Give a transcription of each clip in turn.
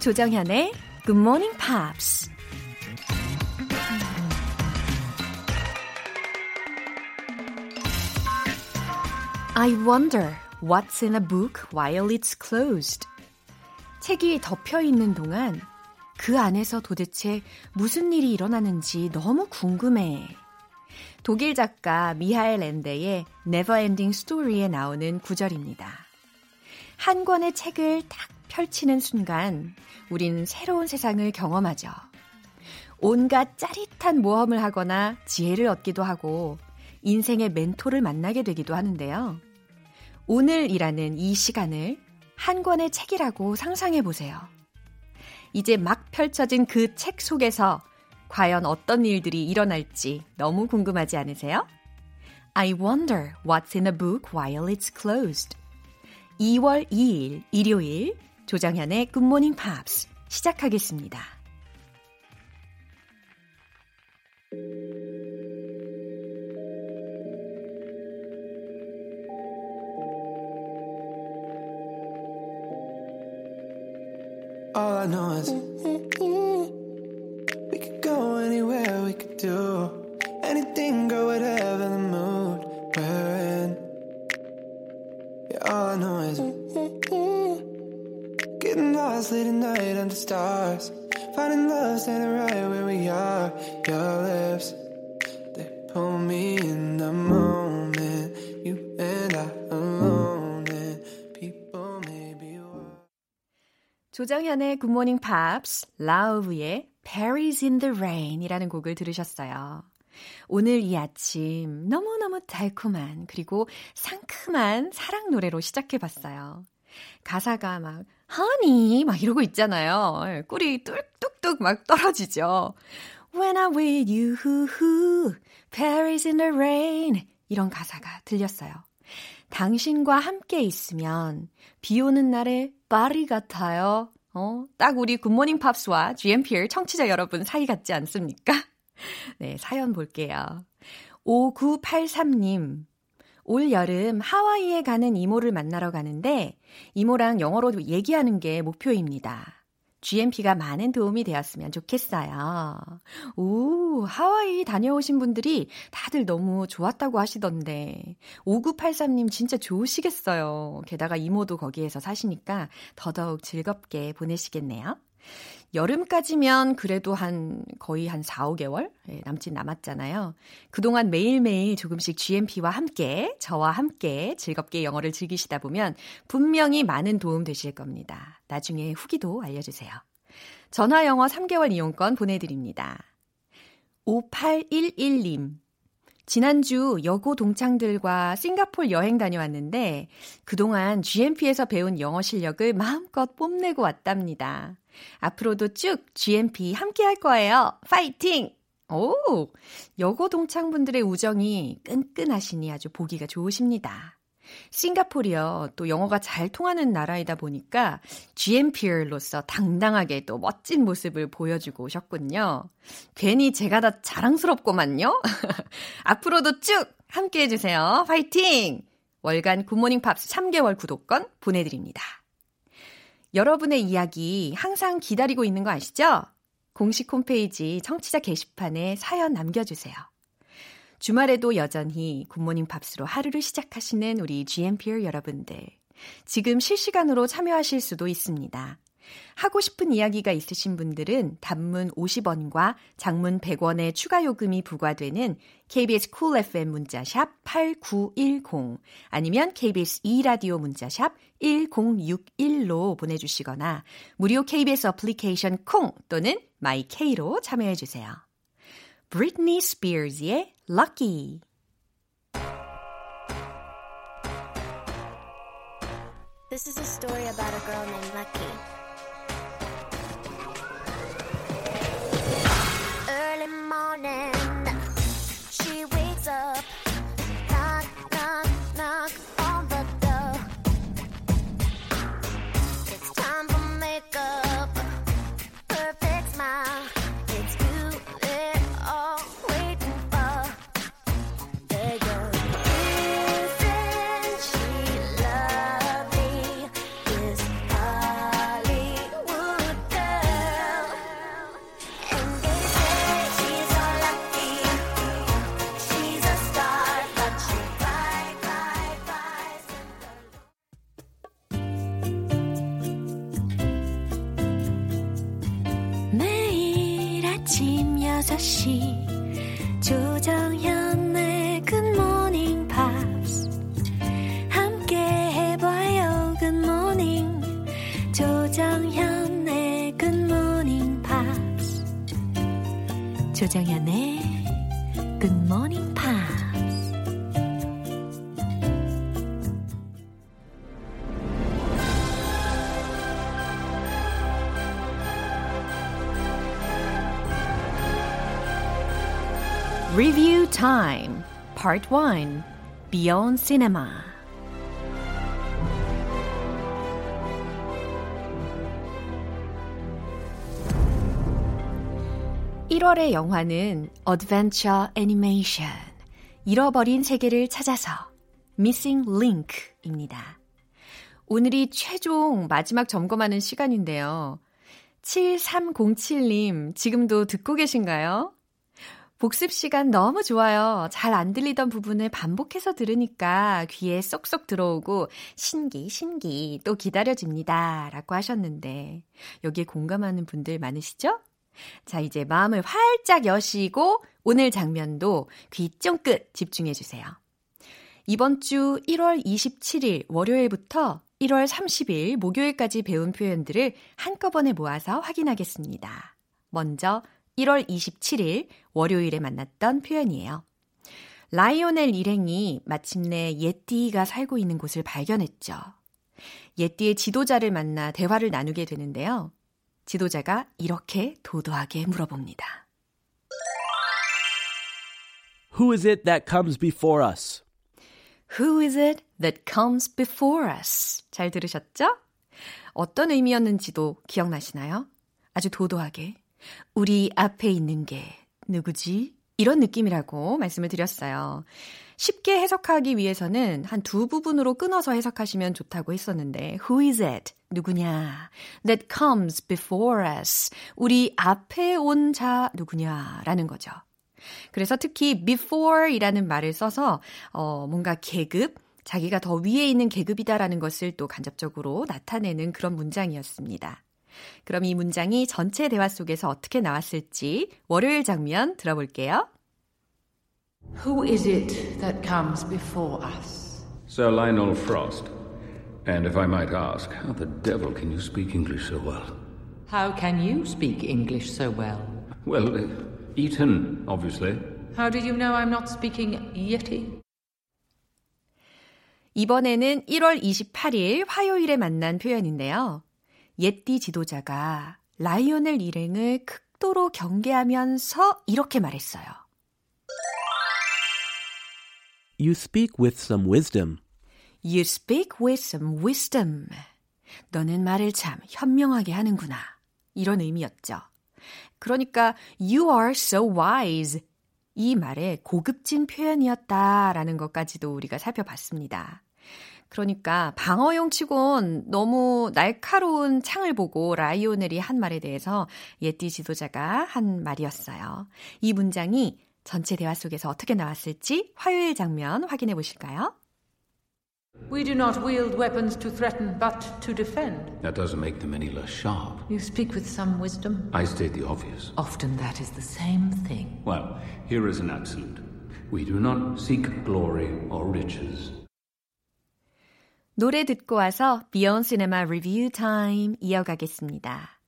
조정현의 Good Morning Pops. I wonder what's in a book while it's closed. 책이 덮여 있는 동안 그 안에서 도대체 무슨 일이 일어나는지 너무 궁금해. 독일 작가 미하엘 랜데의 Neverending Story에 나오는 구절입니다. 한 권의 책을 딱 펼치는 순간 우린 새로운 세상을 경험하죠. 온갖 짜릿한 모험을 하거나 지혜를 얻기도 하고 인생의 멘토를 만나게 되기도 하는데요. 오늘이라는 이 시간을 한 권의 책이라고 상상해 보세요. 이제 막 펼쳐진 그 책 속에서 과연 어떤 일들이 일어날지 너무 궁금하지 않으세요? I wonder what's in a book while it's closed. 2월 2일 일요일 Good Morning Pops 시작하겠습니다. All I know is we could go anywhere, we could do anything, girl, whatever late at night under stars, finding love standing right where we are. Your lips, they pull me in the moment. You and I alone, and people maybe were. 조정현의 Good Morning Pops, 라우브의 Paris in the Rain 이라는 곡을 들으셨어요. 오늘 이 아침 너무너무 달콤한 그리고 상큼한 사랑 노래로 시작해 봤어요. 가사가 막 honey 막 이러고 있잖아요. 꿀이 뚝뚝뚝 막 떨어지죠. When I'm with you, 후, 후, Paris in the rain 이런 가사가 들렸어요. 당신과 함께 있으면 비 오는 날에 파리 같아요. 어, 딱 우리 굿모닝 팝스와 GMPR 청취자 여러분 사이 같지 않습니까? 네, 사연 볼게요. 5983님. 올 여름 하와이에 가는 이모를 만나러 가는데 이모랑 영어로 얘기하는 게 목표입니다. GMP가 많은 도움이 되었으면 좋겠어요. 오, 하와이 다녀오신 분들이 다들 너무 좋았다고 하시던데. 5983님 진짜 좋으시겠어요. 게다가 이모도 거기에서 사시니까 더더욱 즐겁게 보내시겠네요. 여름까지면 그래도 한 거의 한 4, 5개월 예, 남짓 남았잖아요. 그동안 매일매일 조금씩 GMP와 함께 저와 함께 즐겁게 영어를 즐기시다 보면 분명히 많은 도움 되실 겁니다. 나중에 후기도 알려주세요. 전화 영어 3개월 이용권 보내드립니다. 5811님. 지난주 여고 동창들과 싱가폴 여행 다녀왔는데 그동안 GMP에서 배운 영어 실력을 마음껏 뽐내고 왔답니다. 앞으로도 쭉 GMP 함께 할 거예요. 파이팅! 오! 여고 동창분들의 우정이 끈끈하시니 아주 보기가 좋으십니다. 싱가폴이요. 또 영어가 잘 통하는 나라이다 보니까 GMPR로서 당당하게 또 멋진 모습을 보여주고 오셨군요. 괜히 제가 다 자랑스럽고만요. 앞으로도 쭉 함께 해주세요. 파이팅! 월간 굿모닝 팝스 3개월 구독권 보내드립니다. 여러분의 이야기 항상 기다리고 있는 거 아시죠? 공식 홈페이지 청취자 게시판에 사연 남겨주세요. 주말에도 여전히 굿모닝 팝스로 하루를 시작하시는 우리 GMPer 여러분들. 지금 실시간으로 참여하실 수도 있습니다. 하고 싶은 이야기가 있으신 분들은 단문 50원과 장문 100원의 추가 요금이 부과되는 KBS Cool FM 문자샵 8910 아니면 KBS 2라디오 문자샵 1061로 보내 주시거나 무료 KBS 어플리케이션 콩 또는 마이케이로 참여해 주세요. Britney Spears의 Lucky. Early morning, she wakes up, 조정현의 굿모닝 팝스 Review Time Part 1 Beyond Cinema 1월의 영화는 Adventure Animation 잃어버린 세계를 찾아서 Missing Link입니다. 오늘이 최종 마지막 점검하는 시간인데요. 7307님, 지금도 듣고 계신가요? 복습 시간 너무 좋아요. 잘 안 들리던 부분을 반복해서 들으니까 귀에 쏙쏙 들어오고 신기, 신기 또 기다려집니다. 라고 하셨는데 여기에 공감하는 분들 많으시죠? 자, 이제 마음을 활짝 여시고 오늘 장면도 귀 쫑긋 집중해 주세요. 이번 주 1월 27일 월요일부터 1월 30일 목요일까지 배운 표현들을 한꺼번에 모아서 확인하겠습니다. 먼저 1월 27일 월요일에 만났던 표현이에요. 라이오넬 일행이 마침내 예띠가 살고 있는 곳을 발견했죠. 예띠의 지도자를 만나 대화를 나누게 되는데요. 지도자가 이렇게 도도하게 물어봅니다. Who is it that comes before us? Who is it that comes before us? 잘 들으셨죠? 어떤 의미였는지도 기억나시나요? 아주 도도하게. 우리 앞에 있는 게 누구지? 이런 느낌이라고 말씀을 드렸어요. 쉽게 해석하기 위해서는 한 두 부분으로 끊어서 해석하시면 좋다고 했었는데, who is it? 누구냐? that comes before us. 우리 앞에 온 자 누구냐? 라는 거죠. 그래서 특히 before 이라는 말을 써서, 어, 뭔가 계급, 자기가 더 위에 있는 계급이다라는 것을 또 간접적으로 나타내는 그런 문장이었습니다. 그럼 이 문장이 전체 대화 속에서 어떻게 나왔을지 월요일 장면 들어볼게요. Who is it that comes before us? Sir Lionel Frost. And if I might ask, how the devil can you speak English so well? How can you speak English so well? Well, uh, Eton, obviously. How do you know I'm not speaking Yeti? 이번에는 1월 28일 화요일에 만난 표현인데요. 예띠 지도자가 라이오넬 일행을 극도로 경계하면서 이렇게 말했어요. You speak with some wisdom. You speak with some wisdom. 너는 말을 참 현명하게 하는구나. 이런 의미였죠. 그러니까 you are so wise. 이 말의 고급진 표현이었다라는 것까지도 우리가 살펴봤습니다. 그러니까 방어용 치곤 너무 날카로운 창을 보고 라이오넬이 한 말에 대해서 예띠 지도자가 한 말이었어요. 이 문장이 전체 대화 속에서 어떻게 나왔을지 화요일 장면 확인해 보실까요? We do not wield weapons to threaten, but to defend. That doesn't make them any less sharp. You speak with some wisdom. I state the obvious. Often that is the same thing. Well, here is an absolute. We do not seek glory or riches. 노래 듣고 와서 Beyond Cinema Review Time 이어가겠습니다.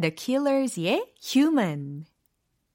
The Killers의 Human.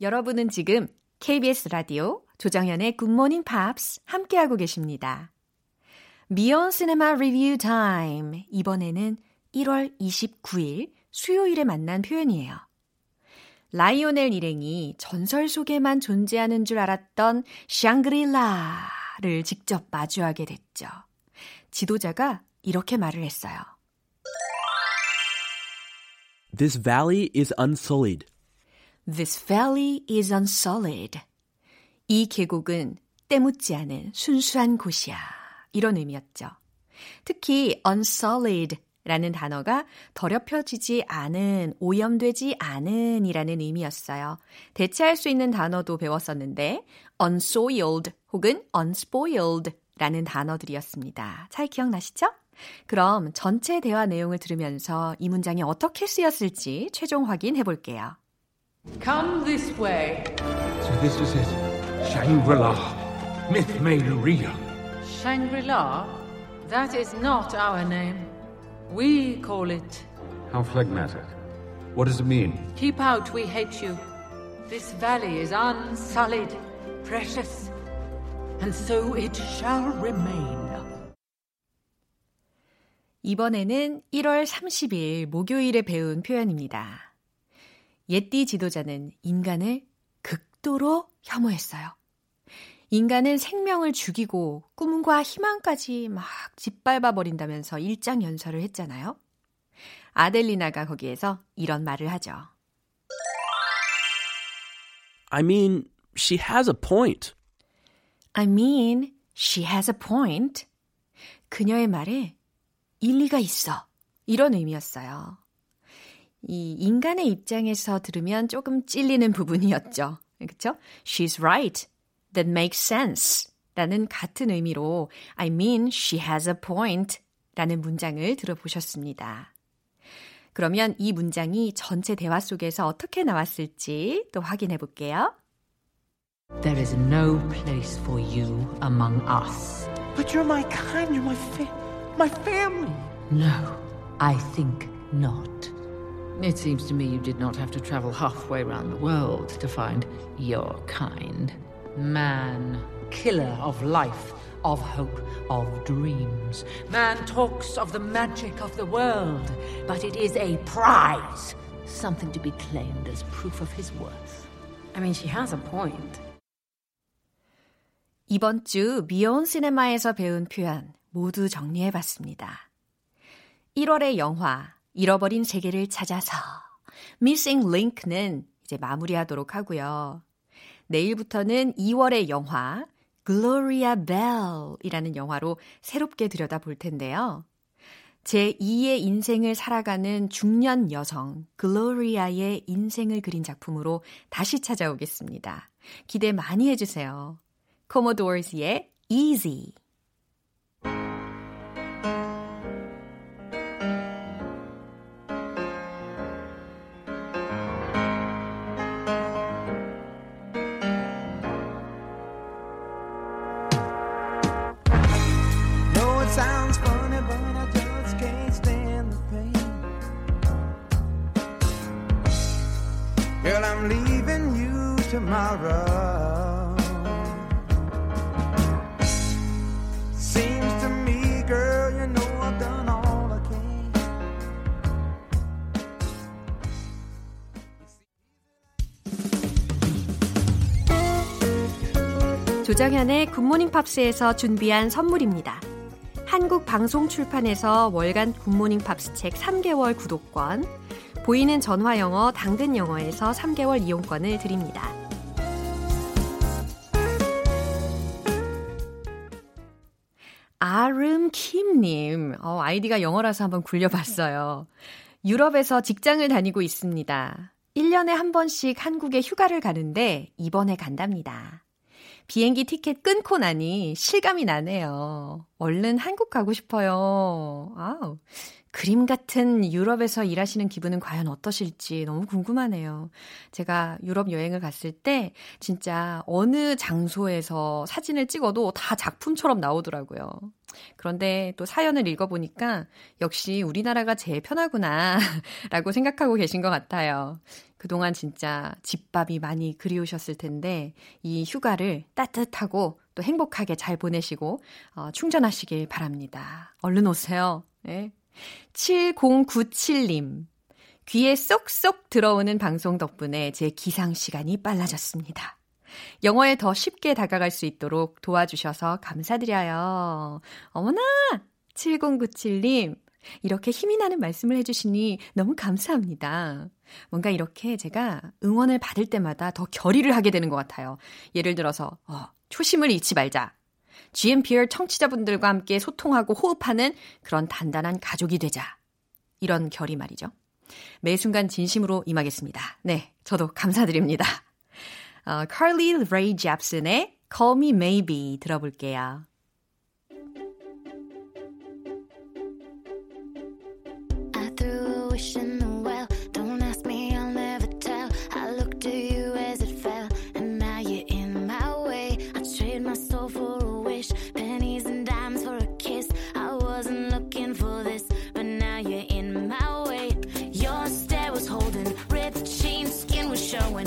여러분은 지금 KBS 라디오 조정현의 굿모닝 팝스 함께하고 계십니다. 미온 시네마 리뷰 타임. 이번에는 1월 29일 수요일에 만난 표현이에요. 라이오넬 일행이 전설 속에만 존재하는 줄 알았던 샹그릴라 지도자를 직접 마주하게 됐죠. 지도자가 이렇게 말을 했어요. This valley is unsullied. This valley is unsullied. 이 계곡은 때묻지 않은 순수한 곳이야. 이런 의미였죠. 특히 unsullied 라는 단어가 더럽혀지지 않은, 오염되지 않은 이라는 의미였어요. 대체할 수 있는 단어도 배웠었는데 unsoiled 혹은 unspoiled 라는 단어들이었습니다. 잘 기억나시죠? 그럼 전체 대화 내용을 들으면서 이 문장이 어떻게 쓰였을지 최종 확인해 볼게요. Come this way. So this is it. Shangri-La. Myth made real. Shangri-La? That is not our name. We call it. How phlegmatic. What does it mean? Keep out, we hate you. This valley is unsullied, precious, and so it shall remain. 이번에는 1월 30일 목요일에 배운 표현입니다. 예띠 지도자는 인간을 극도로 혐오했어요. 인간은 생명을 죽이고 꿈과 희망까지 막 짓밟아 버린다면서 일장연설을 했잖아요. 아델리나가 거기에서 이런 말을 하죠. I mean, she has a point. I mean, she has a point. 그녀의 말에 일리가 있어. 이런 의미였어요. 이 인간의 입장에서 들으면 조금 찔리는 부분이었죠. 그렇죠? She's right. That makes sense. 라는 같은 의미로 I mean she has a point 라는 문장을 들어보셨습니다. 그러면 이 문장이 전체 대화 속에서 어떻게 나왔을지 또 확인해 볼게요. There is no place for you among us. But you're my kind, you're my fa- my family. No, I think not. It seems to me you did not have to travel halfway around the world to find your kind. Man, killer of life, of hope, of dreams. Man talks of the magic of the world, but it is a prize, something to be claimed as proof of his worth. I mean, she has a point. 이번 주 미온 시네마에서 배운 표현 모두 정리해 봤습니다. 1월의 영화 잃어버린 세계를 찾아서 Missing Link는 이제 마무리하도록 하고요. 내일부터는 2월의 영화 Gloria Bell이라는 영화로 새롭게 들여다볼 텐데요. 제2의 인생을 살아가는 중년 여성 글로리아의 인생을 그린 작품으로 다시 찾아오겠습니다. 기대 많이 해주세요. 코모도어스의 Easy 조정현의 굿모닝 팝스에서 준비한 선물입니다. 한국 방송 출판에서 월간 굿모닝 팝스 책 3개월 구독권, 보이는 전화 영어 당근 영어에서 3개월 이용권을 드립니다. 아름 킴님, 어, 아이디가 영어라서 한번 굴려봤어요. 유럽에서 직장을 다니고 있습니다. 1년에 한 번씩 한국에 휴가를 가는데 이번에 간답니다. 비행기 티켓 끊고 나니 실감이 나네요. 얼른 한국 가고 싶어요. 아우. 그림 같은 유럽에서 일하시는 기분은 과연 어떠실지 너무 궁금하네요. 제가 유럽 여행을 갔을 때 진짜 어느 장소에서 사진을 찍어도 다 작품처럼 나오더라고요. 그런데 또 사연을 읽어보니까 역시 우리나라가 제일 편하구나 라고 생각하고 계신 것 같아요. 그동안 진짜 집밥이 많이 그리우셨을 텐데 이 휴가를 따뜻하고 또 행복하게 잘 보내시고 어, 충전하시길 바랍니다. 얼른 오세요. 네. 7097님. 귀에 쏙쏙 들어오는 방송 덕분에 제 기상 시간이 빨라졌습니다. 영어에 더 쉽게 다가갈 수 있도록 도와주셔서 감사드려요. 어머나! 7097님, 이렇게 힘이 나는 말씀을 해주시니 너무 감사합니다. 뭔가 이렇게 제가 응원을 받을 때마다 더 결의를 하게 되는 것 같아요. 예를 들어서, 어, 초심을 잃지 말자. GMPR 청취자분들과 함께 소통하고 호흡하는 그런 단단한 가족이 되자. 이런 결의 말이죠. 매 순간 진심으로 임하겠습니다. 네, 저도 감사드립니다. 어, Carly Rae Jepsen의 Call Me Maybe 들어볼게요. Threw a wish in the well. Don't ask me, I'll never tell. I looked to you as it fell, and now you're in my way. I trade my soul for a wish, pennies and dimes for a kiss. I wasn't looking for this, but now you're in my way. Your stare was holding, ripped jeans, skin was showing.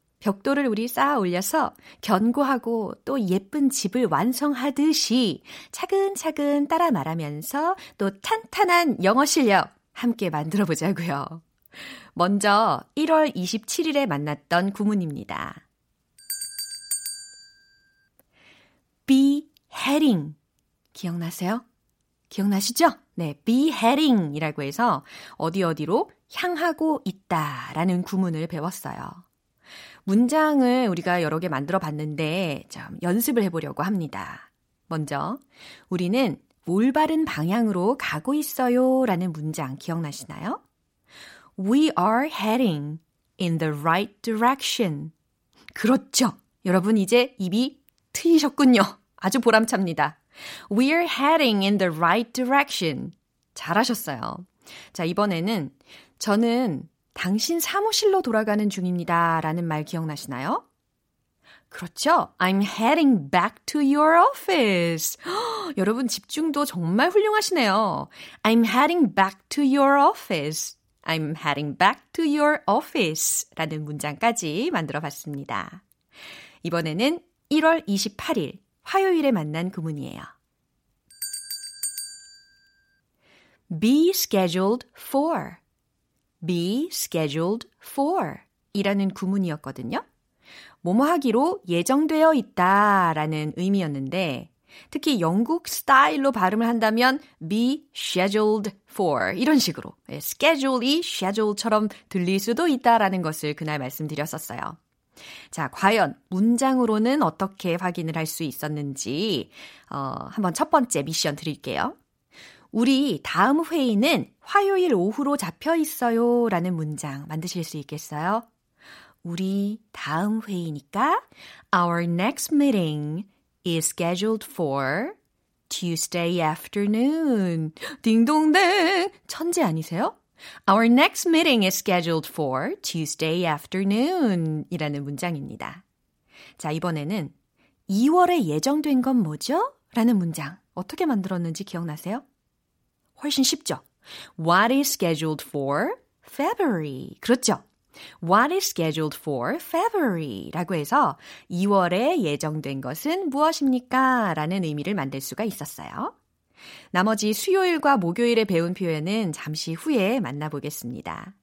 벽돌을 우리 쌓아 올려서 견고하고 또 예쁜 집을 완성하듯이 차근차근 따라 말하면서 또 탄탄한 영어 실력 함께 만들어 보자고요. 먼저 1월 27일에 만났던 구문입니다. be heading. 기억나세요? 기억나시죠? 네, be heading 이라고 해서 어디 어디로 향하고 있다 라는 구문을 배웠어요. 문장을 우리가 여러 개 만들어 봤는데 좀 연습을 해보려고 합니다. 먼저, 우리는 올바른 방향으로 가고 있어요 라는 문장 기억나시나요? We are heading in the right direction. 그렇죠. 여러분 이제 입이 트이셨군요. 아주 보람찹니다. We're heading in the right direction. 잘하셨어요. 자, 이번에는 저는 당신 사무실로 돌아가는 중입니다. 라는 말 기억나시나요? 그렇죠. I'm heading back to your office. 허, 여러분 집중도 정말 훌륭하시네요. I'm heading back to your office. I'm heading back to your office. 라는 문장까지 만들어 봤습니다. 이번에는 1월 28일 화요일에 만난 구문이에요. be scheduled for. Be scheduled for 이라는 구문이었거든요. 뭐뭐 하기로 예정되어 있다 라는 의미였는데, 특히 영국 스타일로 발음을 한다면 be scheduled for 이런 식으로 예, schedule이 schedule처럼 들릴 수도 있다라는 것을 그날 말씀드렸었어요. 자, 과연 문장으로는 어떻게 확인을 할 수 있었는지 어, 한번 첫 번째 미션 드릴게요. 우리 다음 회의는 화요일 오후로 잡혀 있어요 라는 문장 만드실 수 있겠어요? 우리 다음 회의니까 Our next meeting is scheduled for Tuesday afternoon. 딩동댕! 천재 아니세요? Our next meeting is scheduled for Tuesday afternoon 이라는 문장입니다. 자, 이번에는 2월에 예정된 건 뭐죠? 라는 문장 어떻게 만들었는지 기억나세요? 훨씬 쉽죠? What is scheduled for February? 그렇죠? What is scheduled for February? 라고 해서 2월에 예정된 것은 무엇입니까? 라는 의미를 만들 수가 있었어요. 나머지 수요일과 목요일에 배운 표현은 잠시 후에 만나보겠습니다.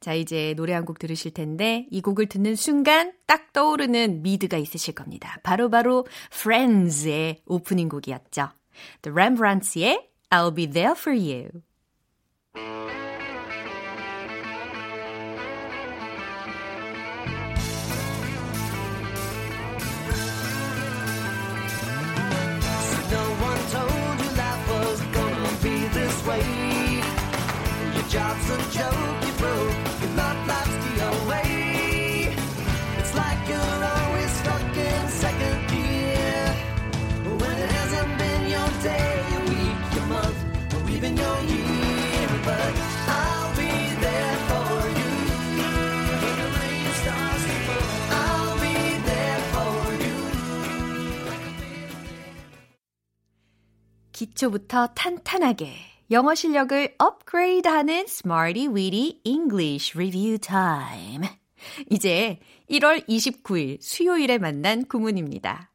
자, 이제 노래 한 곡 들으실 텐데 이 곡을 듣는 순간 딱 떠오르는 미드가 있으실 겁니다. 바로바로 바로 Friends의 오프닝 곡이었죠. The Rembrandts의 I'll be there for you. Told 기초부터 탄탄하게 영어 실력을 업그레이드하는 Smarty Weedy English Review Time. 이제 1월 29일 수요일에 만난 구문입니다.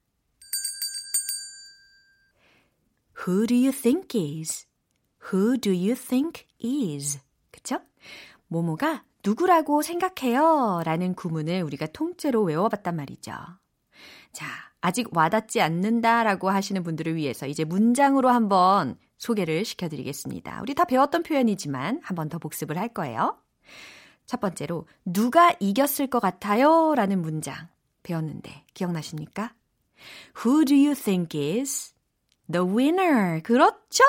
Who do you think is? Who do you think is? 그쵸? 모모가 누구라고 생각해요? 라는 구문을 우리가 통째로 외워봤단 말이죠. 자, 아직 와닿지 않는다라고 하시는 분들을 위해서 이제 문장으로 한번 소개를 시켜드리겠습니다. 우리 다 배웠던 표현이지만 한번 더 복습을 할 거예요. 첫 번째로, 누가 이겼을 것 같아요? 라는 문장 배웠는데, 기억나십니까? Who do you think is the winner? 그렇죠!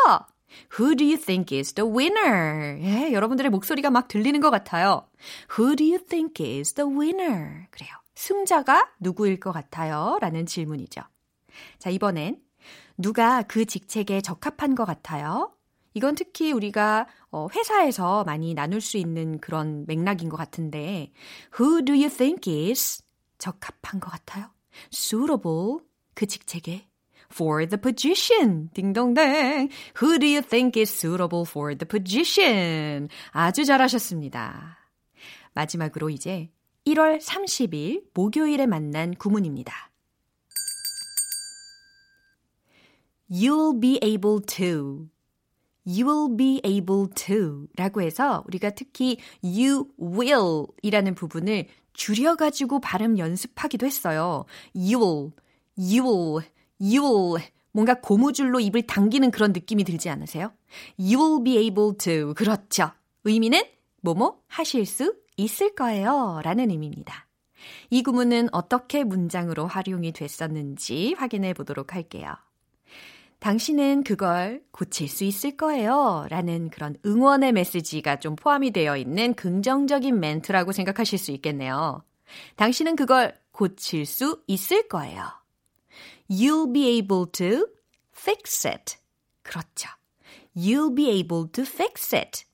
Who do you think is the winner? 예, 여러분들의 목소리가 막 들리는 것 같아요. Who do you think is the winner? 그래요. 승자가 누구일 것 같아요? 라는 질문이죠. 자, 이번엔 누가 그 직책에 적합한 것 같아요? 이건 특히 우리가 어, 회사에서 많이 나눌 수 있는 그런 맥락인 것 같은데 Who do you think is 적합한 것 같아요? Suitable 그 직책에 for the position. 딩동댕. Who do you think is suitable for the position? 아주 잘하셨습니다. 마지막으로 이제 1월 30일 목요일에 만난 구문입니다. You'll be able to. You'll be able to 라고 해서 우리가 특히 you will 이라는 부분을 줄여가지고 발음 연습하기도 했어요. You'll, you'll, you'll 뭔가 고무줄로 입을 당기는 그런 느낌이 들지 않으세요? You'll be able to. 그렇죠. 의미는 뭐뭐 하실 수 있을 거예요. 라는 의미입니다. 이 구문은 어떻게 문장으로 활용이 됐었는지 확인해 보도록 할게요. 당신은 그걸 고칠 수 있을 거예요. 라는 그런 응원의 메시지가 좀 포함이 되어 있는 긍정적인 멘트라고 생각하실 수 있겠네요. 당신은 그걸 고칠 수 있을 거예요. You'll be able to fix it. 그렇죠. You'll be able to fix it.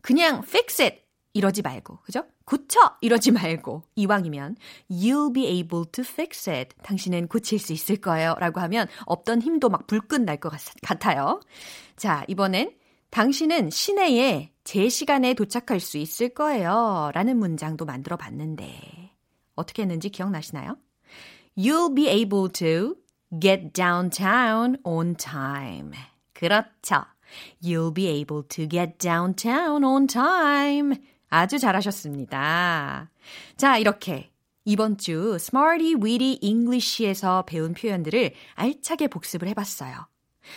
그냥 fix it 이러지 말고, 그죠? 고쳐 이러지 말고 이왕이면 you'll be able to fix it. 당신은 고칠 수 있을 거예요. 라고 하면 없던 힘도 막 불끈 날 것 같아요. 자, 이번엔 당신은 시내에 제 시간에 도착할 수 있을 거예요. 라는 문장도 만들어 봤는데 어떻게 했는지 기억나시나요? You'll be able to get downtown on time. 그렇죠. You'll be able to get downtown on time. 아주 잘하셨습니다. 자, 이렇게 이번 주 Smarty Weedy English에서 배운 표현들을 알차게 복습을 해봤어요.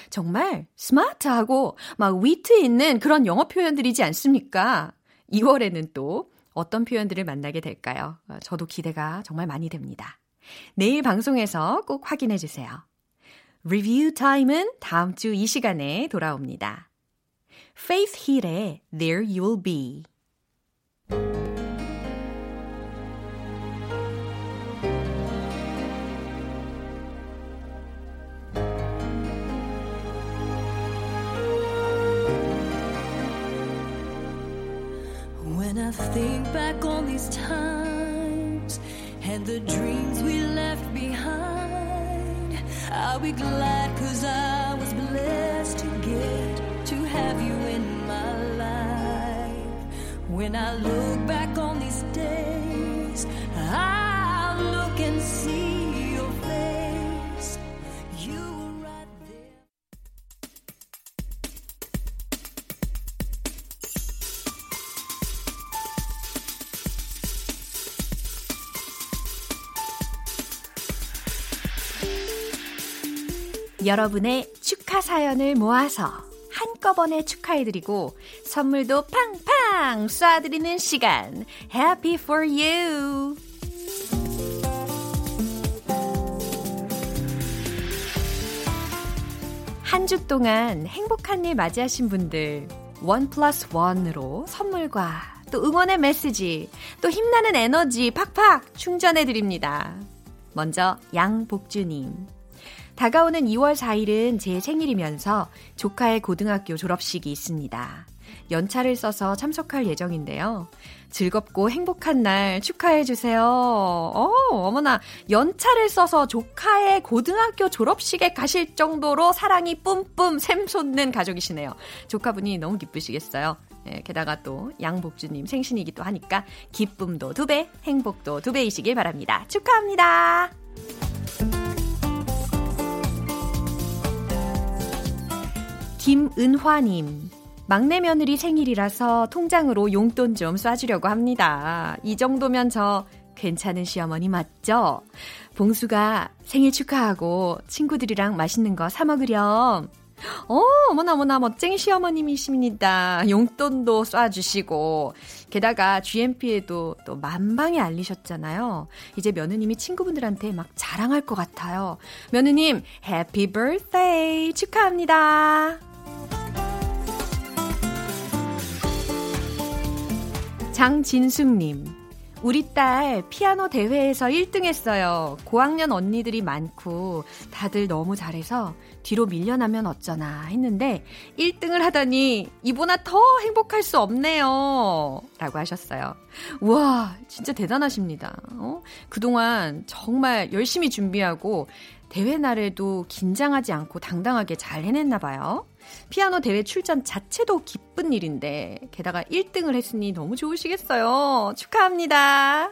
정말 스마트하고 막 위트 있는 그런 영어 표현들이지 않습니까? 2월에는 또 어떤 표현들을 만나게 될까요? 저도 기대가 정말 많이 됩니다. 내일 방송에서 꼭 확인해 주세요. 리뷰 타임은 다음 주 이 시간에 돌아옵니다. Faith Hill의 There You'll Be thank you 여러분의 축하 사연을 모아서 한꺼번에 축하해드리고 선물도 팡팡 쏴드리는 시간. Happy for you! 한 주 동안 행복한 일 맞이하신 분들 원 플러스 원으로 선물과 또 응원의 메시지, 또 힘나는 에너지 팍팍 충전해 드립니다. 먼저 양복주님. 다가오는 2월 4일은 제 생일이면서 조카의 고등학교 졸업식이 있습니다. 연차를 써서 참석할 예정인데요. 즐겁고 행복한 날 축하해 주세요. 어, 어머나 연차를 써서 조카의 고등학교 졸업식에 가실 정도로 사랑이 뿜뿜 샘솟는 가족이시네요. 조카분이 너무 기쁘시겠어요. 예, 게다가 또 양복주님 생신이기도 하니까 기쁨도 두 배, 행복도 두 배이시길 바랍니다. 축하합니다. 김은화님. 막내 며느리 생일이라서 통장으로 용돈 좀 쏴주려고 합니다. 이 정도면 저 괜찮은 시어머니 맞죠? 봉수가 생일 축하하고 친구들이랑 맛있는 거 사 먹으렴. 어, 어머나, 어머나, 멋쟁이 시어머님이십니다. 용돈도 쏴주시고, 게다가 GMP에도 또 만방에 알리셨잖아요. 이제 며느님이 친구분들한테 막 자랑할 것 같아요. 며느님, 해피 birthday 축하합니다. 장진숙님. 우리 딸 피아노 대회에서 1등 했어요. 고학년 언니들이 많고 다들 너무 잘해서 뒤로 밀려나면 어쩌나 했는데 1등을 하다니 이보다 더 행복할 수 없네요. 라고 하셨어요. 우와, 진짜 대단하십니다. 어? 그동안 정말 열심히 준비하고 대회 날에도 긴장하지 않고 당당하게 잘 해냈나 봐요. 피아노 대회 출전 자체도 기쁜 일인데 게다가 1등을 했으니 너무 좋으시겠어요. 축하합니다.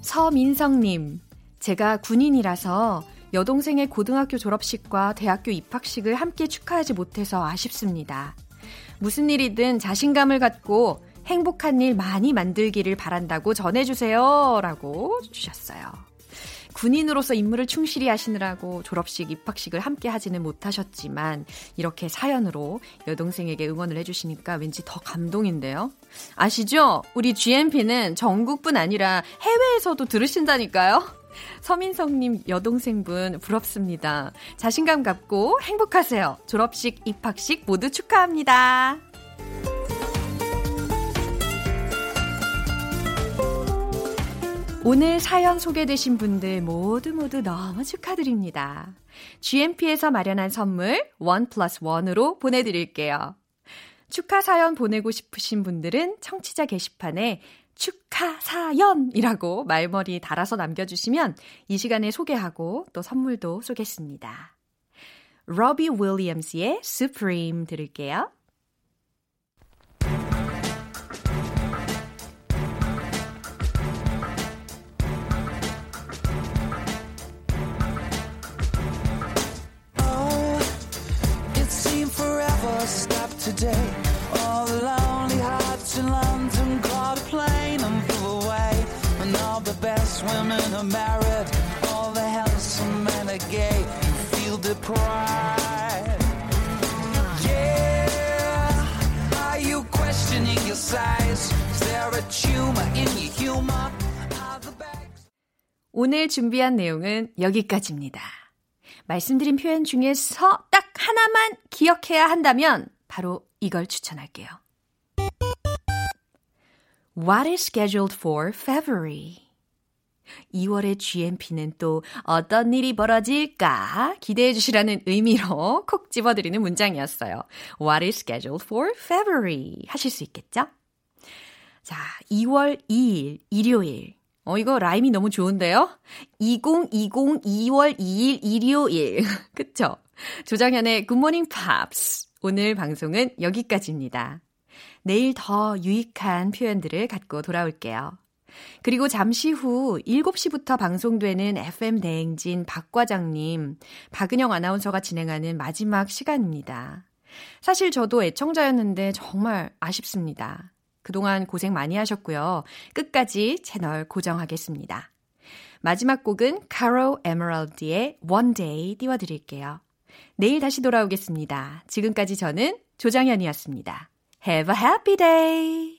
서민성님, 제가 군인이라서 여동생의 고등학교 졸업식과 대학교 입학식을 함께 축하하지 못해서 아쉽습니다. 무슨 일이든 자신감을 갖고 행복한 일 많이 만들기를 바란다고 전해주세요. 라고 주셨어요. 군인으로서 임무를 충실히 하시느라고 졸업식, 입학식을 함께 하지는 못하셨지만 이렇게 사연으로 여동생에게 응원을 해주시니까 왠지 더 감동인데요. 아시죠? 우리 GMP는 전국뿐 아니라 해외에서도 들으신다니까요. 서민성님 여동생분 부럽습니다. 자신감 갖고 행복하세요. 졸업식, 입학식 모두 축하합니다. 오늘 사연 소개되신 분들 모두 모두 너무 축하드립니다. GMP에서 마련한 선물 원 플러스 원으로 보내드릴게요. 축하 사연 보내고 싶으신 분들은 청취자 게시판에 축하 사연이라고 말머리 달아서 남겨주시면 이 시간에 소개하고 또 선물도 쏘겠습니다. 로비 윌리엄스의 Supreme 들을게요. Today. All the lonely hearts in London caught a plane and flew away. And all the best women are married, all the handsome men are gay. You feel deprived. Yeah, are you questioning your size? Is there a tumor in your humor? 오늘 준비한 내용은 여기까지입니다. 말씀드린 표현 중에서 딱 하나만 기억해야 한다면 바로 이걸 추천할게요. What is scheduled for February? 2월의 GMP는 또 어떤 일이 벌어질까 기대해 주시라는 의미로 콕 집어드리는 문장이었어요. What is scheduled for February? 하실 수 있겠죠? 자, 2월 2일, 일요일. 어, 이거 rhyme이 너무 좋은데요? 2020 2월 2일 일요일. 그쵸? 조정현의 굿모닝 팝스. 오늘 방송은 여기까지입니다. 내일 더 유익한 표현들을 갖고 돌아올게요. 그리고 잠시 후 7시부터 방송되는 FM 대행진 박 과장님, 박은영 아나운서가 진행하는 마지막 시간입니다. 사실 저도 애청자였는데 정말 아쉽습니다. 그동안 고생 많이 하셨고요. 끝까지 채널 고정하겠습니다. 마지막 곡은 카로 에메랄드의 One Day 띄워드릴게요. 내일 다시 돌아오겠습니다. 지금까지 저는 조장현이었습니다. Have a happy day!